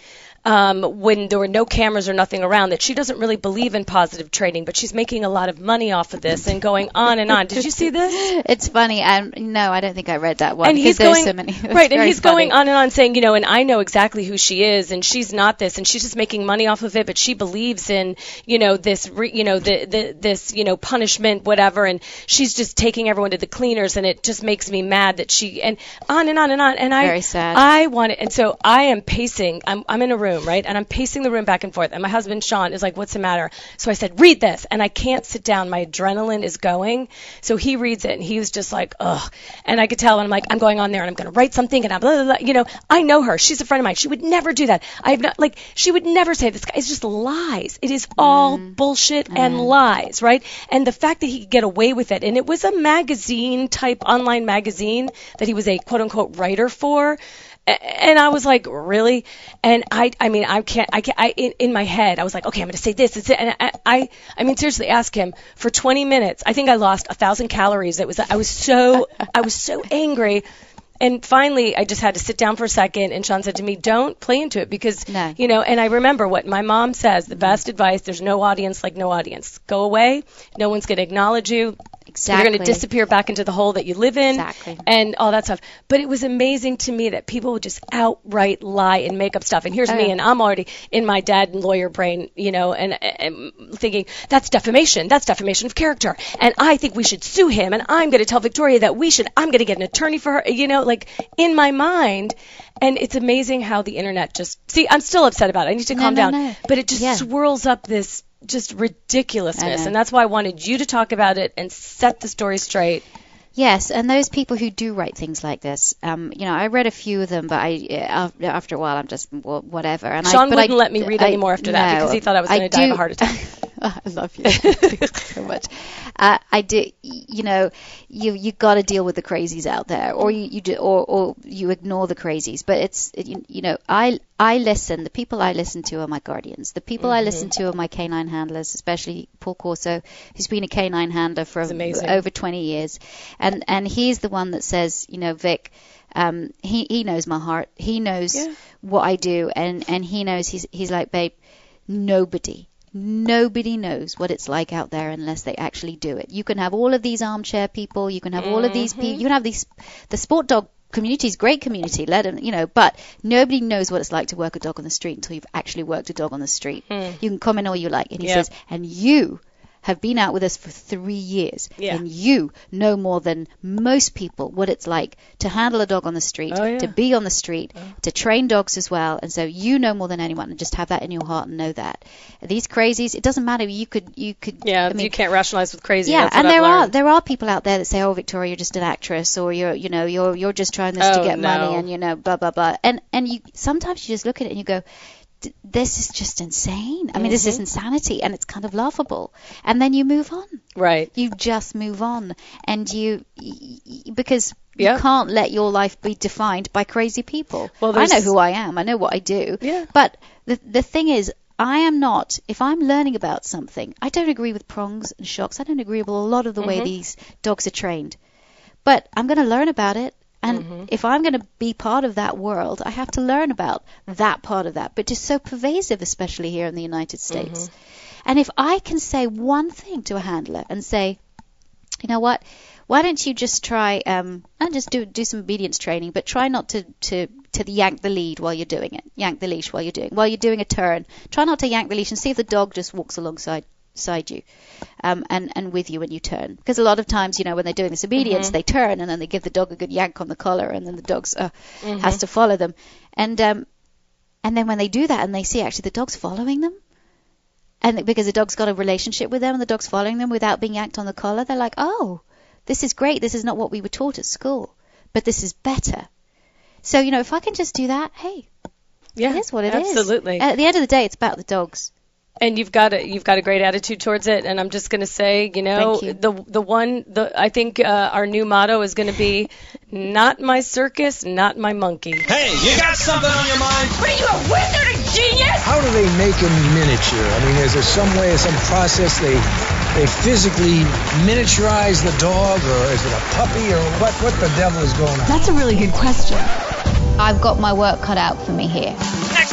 um, when there were no cameras or nothing around that she doesn't really believe in positive trading, but she's making a lot of money off of this and going on and on. Did you see this? It's funny. Um, no, I don't think I read that one. and he's because going there's so many. Right, and he's funny. going on and on saying, you know, and I know exactly who she is, and she's not this, and she's just making money off of it, but she believes in, you know, this, re, you know, the, the this, you know, punishment, whatever, and she's just taking everyone to the cleaners, and it just makes me mad that she, and on and on and on, and I, Very sad. I want it, and so I am pacing. I'm, I'm in a room, right, and I'm pacing the room back and forth, and my husband Sean is like, "What's the matter?" So I said, "Read this," and I can't sit down. My adrenaline is going. So he reads it, and he was just like, "Ugh," and I could tell, and I'm like, "I'm going on there, and I'm going to write something," and I'm blah, blah, blah. you know, I know her. She's a friend of mine. She would never do that. I have not like she would never say this guy. It's just lies. It is all mm. bullshit mm. and lies, right? And the fact that he could get away with it, and it was a magazine type online magazine that he was a quote unquote writer for. And I was like, really? And I, I mean, I can't, I can't, I, in, in my head, I was like, okay, I'm going to say this, it's it. And I, I, I mean, seriously, ask him for 20 minutes. I think I lost a thousand calories. It was, I was so, I was so angry. And finally, I just had to sit down for a second. And Sean said to me, "Don't play into it because, No. you know." And I remember what my mom says: the best advice. There's no audience like no audience. Go away. No one's going to acknowledge you. Exactly. You're going to disappear back into the hole that you live in. Exactly. And all that stuff. But it was amazing to me that people would just outright lie and make up stuff. And here's Oh, me, and I'm already in my dad and lawyer brain, you know, and, and thinking that's defamation. That's defamation of character. And I think we should sue him. And I'm going to tell Victoria that we should. I'm going to get an attorney for her. You know, like in my mind. And it's amazing how the internet just. See, I'm still upset about it. I need to No, calm no, down. no. But it just Yeah. swirls up this just ridiculousness. And that's why I wanted you to talk about it and set the story straight. Yes, and those people who do write things like this, um, you know, I read a few of them, but I uh, after a while I'm just whatever. And Sean I, wouldn't I, let me read I- anymore after that because he thought I was going to die of a heart attack. I love you so much. Uh, I do. You know, you you got to deal with the crazies out there, or you, you do, or or you ignore the crazies. But it's you, you know, I I listen. The people I listen to are my guardians. The people I listen to are my canine handlers, especially Paul Corso, who's been a canine handler for over 20 years, and and he's the one that says, you know, Vic. Um, he he knows my heart. He knows Yeah. what I do, and and he knows he's he's like, babe, nobody nobody knows what it's like out there unless they actually do it. You can have all of these armchair people, you can have all of these people, mm-hmm. you can have these the sport dog community is great community, let them, you know, but nobody knows what it's like to work a dog on the street until you've actually worked a dog on the street. Hmm. You can comment all you like and he says, and you have been out with us for three years, Yeah. then you know more than most people what it's like to handle a dog on the street, Oh, yeah. to be on the street, oh. to train dogs as well. And so you know more than anyone, and just have that in your heart and know that. These crazies, it doesn't matter. You could, you could. Yeah, I mean, you can't rationalize with crazy. yeah, and I've there are there are people out there that say, "Oh, Victoria, you're just an actress, or you're you know you're you're just trying this to Oh, get money, and you know blah blah blah." And and you sometimes you just look at it and you go, "D- "This is just insane. I mean, this Mm-hmm. is insanity, and it's kind of laughable." And then you move on. right. You just move on, and you because Yeah. you can't let your life be defined by crazy people. Well, I know who I am. I know what I do. Yeah. But the the thing is, I am not. If I'm learning about something, I don't agree with prongs and shocks. I don't agree with a lot of the way these dogs are trained. But I'm going to learn about it. And if I'm going to be part of that world, I have to learn about that part of that. But just so pervasive, especially here in the United States. And if I can say one thing to a handler and say, you know what? Why don't you just try um, and just do do some obedience training, but try not to to to yank the lead while you're doing it. Yank the leash while you're doing while you're doing a turn. Try not to yank the leash and see if the dog just walks alongside side you um, and and with you when you turn. Because a lot of times, you know, when they're doing this obedience, they turn and then they give the dog a good yank on the collar, and then the dog uh, has to follow them. And um, and then when they do that and they see actually the dog's following them, and because the dog's got a relationship with them and the dog's following them without being yanked on the collar, they're like, oh, this is great. This is not what we were taught at school, but this is better. So, you know, if I can just do that, hey, Yeah, it is what it is. absolutely. At the end of the day, it's about the dogs. And you've got a you've got a great attitude towards it and i'm just going to say you know you. the the one the i think uh, our new motto is going to be not my circus not my monkey Hey, you got something on your mind? What are you, a wizard, a genius? How do they make a miniature? I mean, is there some way, some process they they physically miniaturize the dog, or is it a puppy, or what? What the devil is going on? That's a really good question. I've got my work cut out for me here.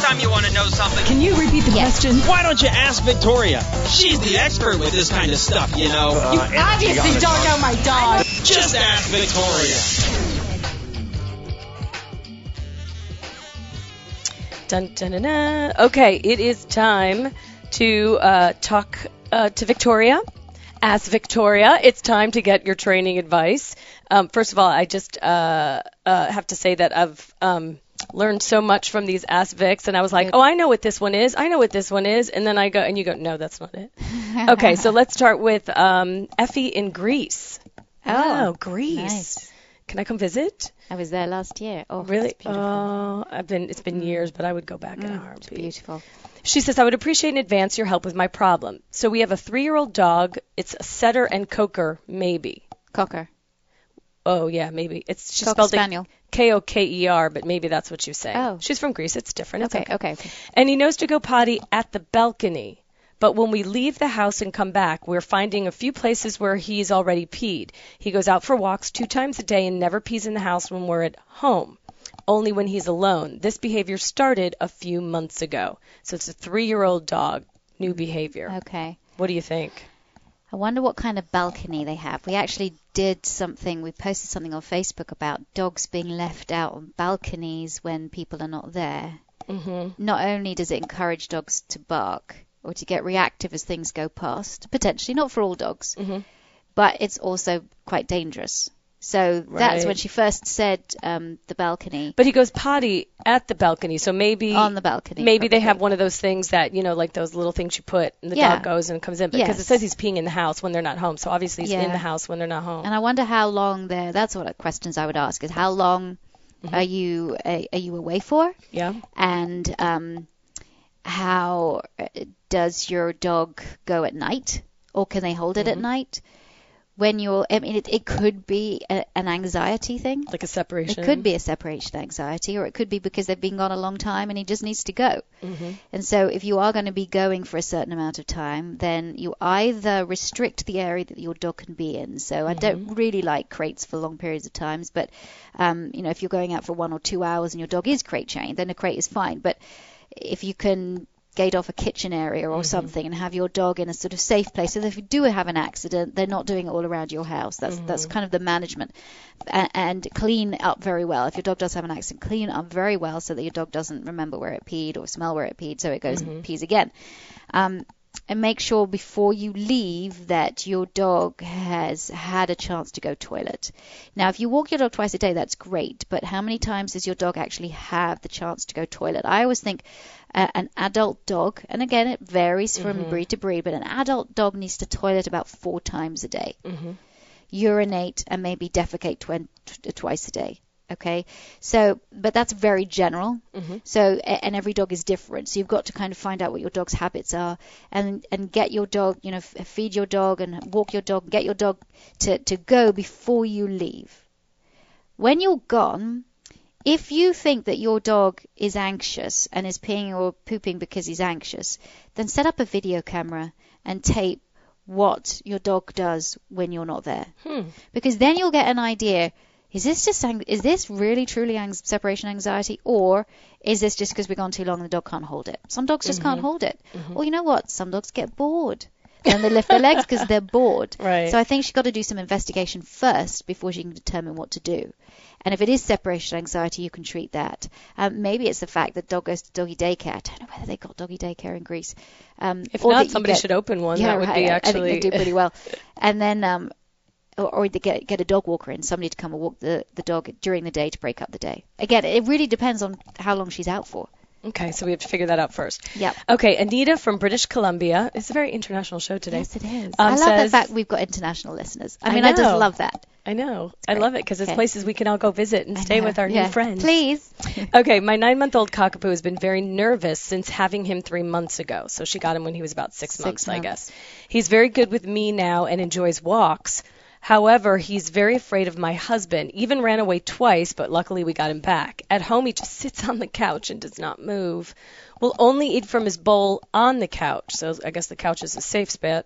Next time you want to know something, Can you repeat the Yes. question? why don't you ask Victoria? She's the expert with this kind of stuff, you know. You obviously don't know my dog. Just ask Victoria. Dun, dun, dun, dun. Okay, it is time to uh, talk uh, to Victoria. Ask Victoria. It's time to get your training advice. Um, first of all, I just uh, uh, have to say that I've um, learned so much from these Ask Vics, and I was like, oh, I know what this one is. I know what this one is. And then I go, and you go, no, that's not it. okay, so let's start with um, Effie in Greece. Oh, Greece. nice. Can I come visit? I was there last year. Oh, Really? it's beautiful. Oh, I've been. It's been years, but I would go back in a Mm, it's heartbeat. beautiful. She says, I would appreciate in advance your help with my problem. So we have a three year old dog. It's a setter and coker, maybe. Cocker. Oh, yeah, maybe. It's She Cocker spelled spaniel. it K O K E R, but maybe that's what you say. Oh. She's from Greece. It's different. It's Okay, okay. okay, okay. And he knows to go potty at the balcony. But when we leave the house and come back, we're finding a few places where he's already peed. He goes out for walks two times a day and never pees in the house when we're at home, only when he's alone. This behavior started a few months ago. So it's a three year old dog, new behavior. Okay. What do you think? I wonder what kind of balcony they have. We actually did something, we posted something on Facebook about dogs being left out on balconies when people are not there. Mm-hmm. Not only does it encourage dogs to bark or to get reactive as things go past, potentially, not for all dogs, Mhm. but it's also quite dangerous. So that's when she first said um, the balcony But he goes potty at the balcony, so maybe on the balcony. maybe they have one of those things that you know, like those little things you put, and the Yeah. dog goes and comes in. Because it says he's peeing in the house when they're not home, so obviously he's in the house when they're not home. And I wonder how long they're. That's what questions I would ask: is how long Mm-hmm. are you are, are you away for? yeah. and um, how uh, does your dog go at night, or can they hold it Mm-hmm. at night? When you're, I mean, it, it could be a, an anxiety thing. Like a separation. It could be a separation anxiety, or it could be because they've been gone a long time and he just needs to go. Mhm. And so, if you are going to be going for a certain amount of time, then you either restrict the area that your dog can be in. So, I don't really like crates for long periods of times, but um, you know, if you're going out for one or two hours and your dog is crate chained, then a crate is fine. But if you can gate off a kitchen area or mm-hmm. something and have your dog in a sort of safe place. So that if you do have an accident they're not doing it all around your house. That's mm-hmm. that's kind of the management. And, and clean up very well. If your dog does have an accident clean up very well so that your dog doesn't remember where it peed or smell where it peed so it goes and mm-hmm. pees again. Um, and make sure before you leave that your dog has had a chance to go toilet. Now, if you walk your dog twice a day, that's great, but how many times does your dog actually have the chance to go toilet? I always think uh, an adult dog, and again, it varies from Mm-hmm. breed to breed, but an adult dog needs to toilet about four times a day. Mm-hmm. Urinate and maybe defecate twen- t- twice a day. Okay, so but that's very general. Mm-hmm. So and every dog is different. So you've got to kind of find out what your dog's habits are, and and get your dog, you know, f- feed your dog and walk your dog, get your dog to to go before you leave. When you're gone, if you think that your dog is anxious and is peeing or pooping because he's anxious, then set up a video camera and tape what your dog does when you're not there. Hmm. Because then you'll get an idea is this just is this really truly ang- separation anxiety or is this just because we've gone too long and the dog can't hold it? Some dogs just can't hold it. Or you know what? Some dogs get bored. And they lift their legs because they're bored. Right. So I think she's got to do some investigation first before she can determine what to do. And if it is separation anxiety, you can treat that. Um, maybe it's the fact that dog goes to doggy daycare. I don't know whether they've got doggy daycare in Greece. Um, If not, somebody get- should open one. yeah, that would right. be actually I think they do pretty well. And then, um, or, get get a dog walker in, somebody to come and walk the the dog during the day to break up the day. Again, it really depends on how long she's out for. Okay, so we have to figure that out first. Yep. Okay, Anita from British Columbia. It's a very international show today. Yes, it is. Um, I love says- the fact we've got international listeners. I I mean, I, just love that. I know. I love it because it's Okay. places we can all go visit and I stay know. with our Yeah. new friends. Please. Okay, my nine month old cockapoo has been very nervous since having him three months ago. So she got him when he was about six, Six months, I months. guess. He's very good with me now and enjoys walks. However, he's very afraid of my husband. Even ran away twice, but luckily we got him back. At home, he just sits on the couch and does not move. Will only eat from his bowl on the couch. So I guess the couch is a safe spot.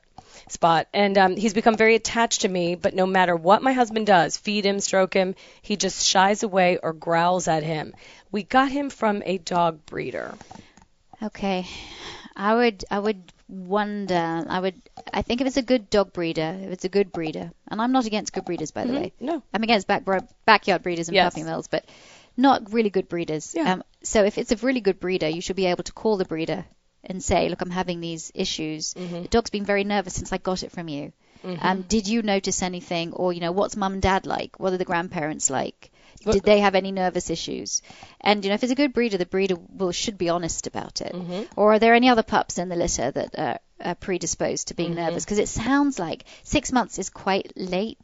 Spot and um, he's become very attached to me. But no matter what my husband does, feed him, stroke him, he just shies away or growls at him. We got him from a dog breeder. Okay. I would I would wonder I would I think if it's a good dog breeder, if it's a good breeder, and I'm not against good breeders by the way. No. I'm against back, backyard breeders and Yes. puppy mills, but not really good breeders. Yeah. Um, so if it's a really good breeder, you should be able to call the breeder and say, look, I'm having these issues. The dog's been very nervous since I got it from you. Um, did you notice anything? Or, you know, what's mum and dad like? What are the grandparents like? Did they have any nervous issues? And you know, if it's a good breeder, the breeder will should be honest about it. Mm-hmm. Or are there any other pups in the litter that are, are predisposed to being mm-hmm. nervous? Because it sounds like six months is quite late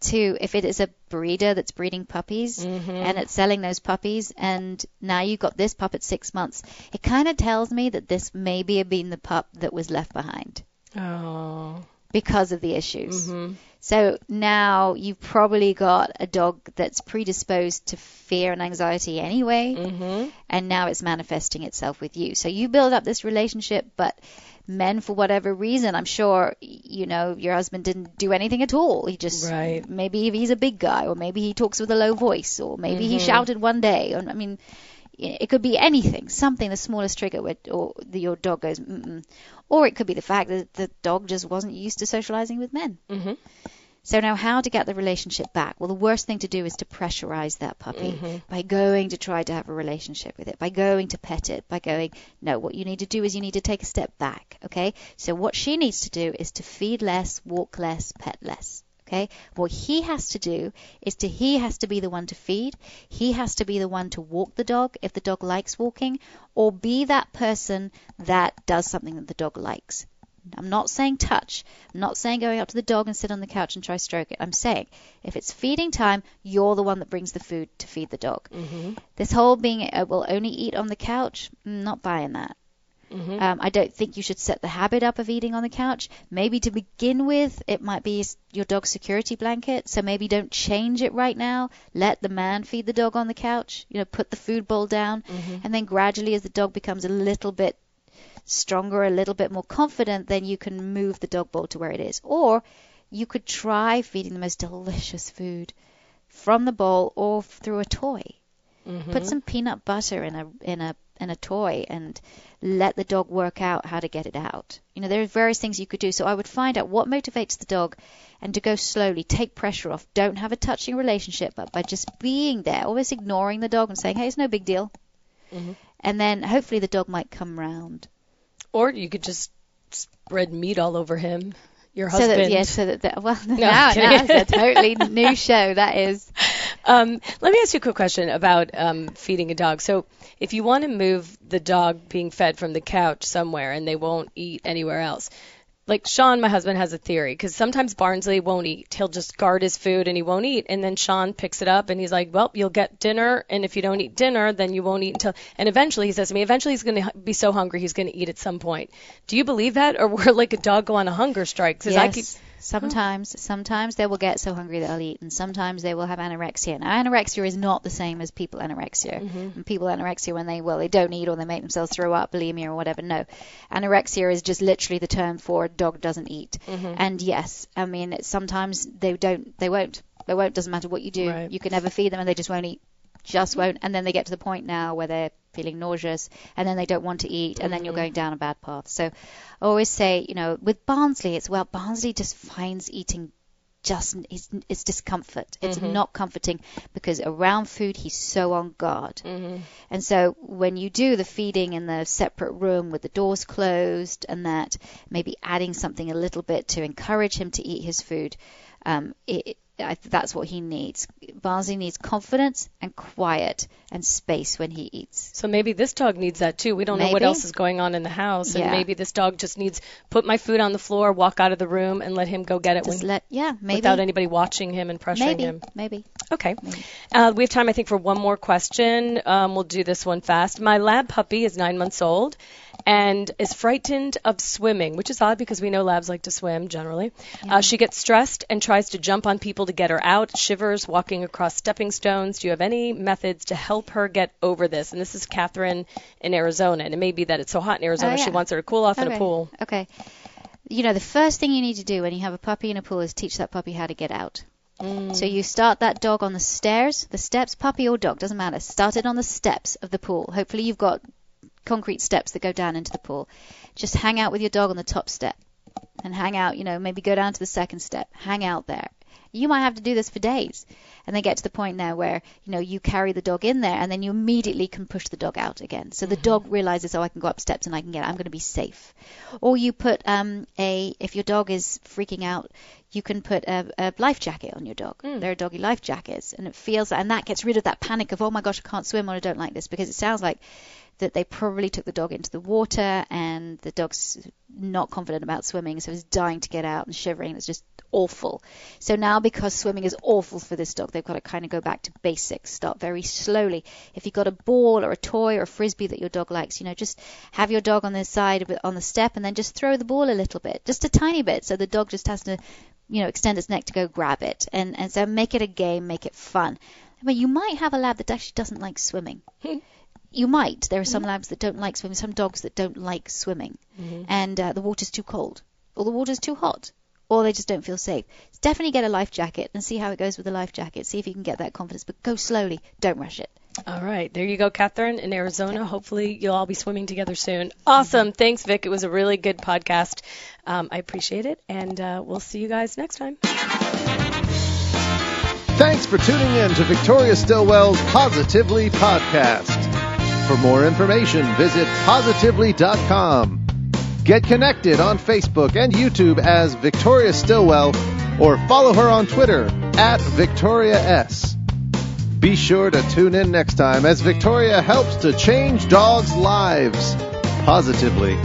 to if it is a breeder that's breeding puppies mm-hmm. and it's selling those puppies and now you've got this pup at six months it kind of tells me that this maybe have been the pup that was left behind Oh. Because of the issues. So now you've probably got a dog that's predisposed to fear and anxiety anyway Mm-hmm. and now it's manifesting itself with you. So you build up this relationship but men for whatever reason i'm sure you know your husband didn't do anything at all. He just Right. maybe he's a big guy or maybe he talks with a low voice or maybe he shouted one day. I mean it could be anything something the smallest trigger where, or the, your dog goes mm or it could be the fact that the dog just wasn't used to socializing with men Mhm. so now how to get the relationship back? Well, the worst thing to do is to pressurize that puppy by going to try to have a relationship with it, by going to pet it, by going, no, what you need to do is you need to take a step back, okay? So what she needs to do is to feed less, walk less, pet less. Okay? What he has to do is to he has to be the one to feed. He has to be the one to walk the dog if the dog likes walking, or be that person that does something that the dog likes. I'm not saying touch. I'm not saying going up to the dog and sit on the couch and try stroke it. I'm saying if it's feeding time, you're the one that brings the food to feed the dog. Mm-hmm. This whole being it will only eat on the couch, not buying that. Mm-hmm. Um, I don't think you should set the habit up of eating on the couch. Maybe to begin with, it might be your dog's security blanket. So maybe don't change it right now. Let the man feed the dog on the couch. You know, put the food bowl down, mm-hmm. and then gradually, as the dog becomes a little bit stronger, a little bit more confident, then you can move the dog bowl to where it is. Or you could try feeding the most delicious food from the bowl or through a toy. Mm-hmm. Put some peanut butter in a in a in a toy and let the dog work out how to get it out. You know, there are various things you could do. So I would find out what motivates the dog and to go slowly, take pressure off. Don't have a touching relationship, but by just being there, always ignoring the dog and saying, "Hey, it's no big deal." Mm-hmm. And then hopefully the dog might come round. Or you could just spread meat all over him. Your husband. So that, yeah, so that, that well, No, now, now it's a totally new show. That is. Um, let me ask you a quick question about um, feeding a dog. So, if you want to move the dog being fed from the couch somewhere and they won't eat anywhere else, like Sean, my husband, has a theory because sometimes Barnsley won't eat. He'll just guard his food and he won't eat. And then Sean picks it up and he's like, Well, you'll get dinner. And if you don't eat dinner, then you won't eat until. And eventually, he says to me, Eventually, he's going to be so hungry he's going to eat at some point. Do you believe that? Or we're like a dog go on a hunger strike? Because I keep. Sometimes, oh. sometimes they will get so hungry that they'll eat, and sometimes they will have anorexia. Now, anorexia is not the same as people anorexia. Mm-hmm. And people anorexia when they well they don't eat or they make themselves throw up, bulimia or whatever. No, anorexia is just literally the term for a dog doesn't eat. Mm-hmm. And yes, I mean it's, sometimes they don't, they won't, they won't. Doesn't matter what you do, Right. you can never feed them, and they just won't eat. Just won't. And then they get to the point now where they're feeling nauseous, and then they don't want to eat, and then you're mm-hmm. going down a bad path. So I always say, you know, with Barnsley, it's well, Barnsley just finds eating just it's, it's discomfort. It's mm-hmm. not comforting because around food he's so on guard. Mm-hmm. And so when you do the feeding in the separate room with the doors closed and that, maybe adding something a little bit to encourage him to eat his food, um, it, I, that's what he needs. Barnsley needs confidence and quiet and space when he eats. So maybe this dog needs that too. We don't know what else is going on in the house, and Yeah. maybe this dog just needs put my food on the floor, walk out of the room, and let him go get it when, let, yeah, maybe. without anybody watching him and pressuring maybe, him. maybe. Okay. Uh, we have time, I think, for one more question. Um, we'll do this one fast. My lab puppy is nine months old and is frightened of swimming, which is odd because we know labs like to swim generally. Uh, she gets stressed and tries to jump on people to get her out, shivers walking across stepping stones. Do you have any methods to help her get over this? And this is Catherine in Arizona. And it may be that it's so hot in Arizona, Oh, yeah. she wants her to cool off in a pool. Okay. You know, the first thing you need to do when you have a puppy in a pool is teach that puppy how to get out. Mm. So you start that dog on the stairs, the steps, puppy or dog, doesn't matter. Start it on the steps of the pool. Hopefully you've got concrete steps that go down into the pool. Just hang out with your dog on the top step and hang out, you know, maybe go down to the second step, hang out there. You might have to do this for days. And they get to the point now where, you know, you carry the dog in there and then you immediately can push the dog out again. So the dog realizes, oh, I can go up steps and I can get, I'm going to be safe. Or you put um, a, if your dog is freaking out, you can put a, a life jacket on your dog. There are doggy life jackets, and it feels, and that gets rid of that panic of, oh my gosh, I can't swim or I don't like this, because it sounds like that they probably took the dog into the water and the dog's not confident about swimming, so he's dying to get out and shivering. It's just awful. So now, because swimming is awful for this dog, they've got to kind of go back to basics, start very slowly. If you've got a ball or a toy or a frisbee that your dog likes, you know, just have your dog on the side on the step and then just throw the ball a little bit, just a tiny bit, so the dog just has to, you know, extend its neck to go grab it. And and so make it a game, make it fun. I mean, you might have a lab that actually doesn't like swimming. You might. There are some labs that don't like swimming, some dogs that don't like swimming, and uh, the water's too cold, or the water's too hot, or they just don't feel safe. Definitely get a life jacket and see how it goes with the life jacket. See if you can get that confidence, but go slowly. Don't rush it. All right, there you go, Catherine in Arizona. Hopefully, you'll all be swimming together soon. Awesome. Thanks, Vic. It was a really good podcast. Um, I appreciate it, and uh, we'll see you guys next time. Thanks for tuning in to Victoria Stilwell's Positively Podcast. For more information, visit positively.com. Get connected on Facebook and YouTube as Victoria Stilwell or follow her on Twitter at Victoria S. Be sure to tune in next time as Victoria helps to change dogs' lives positively.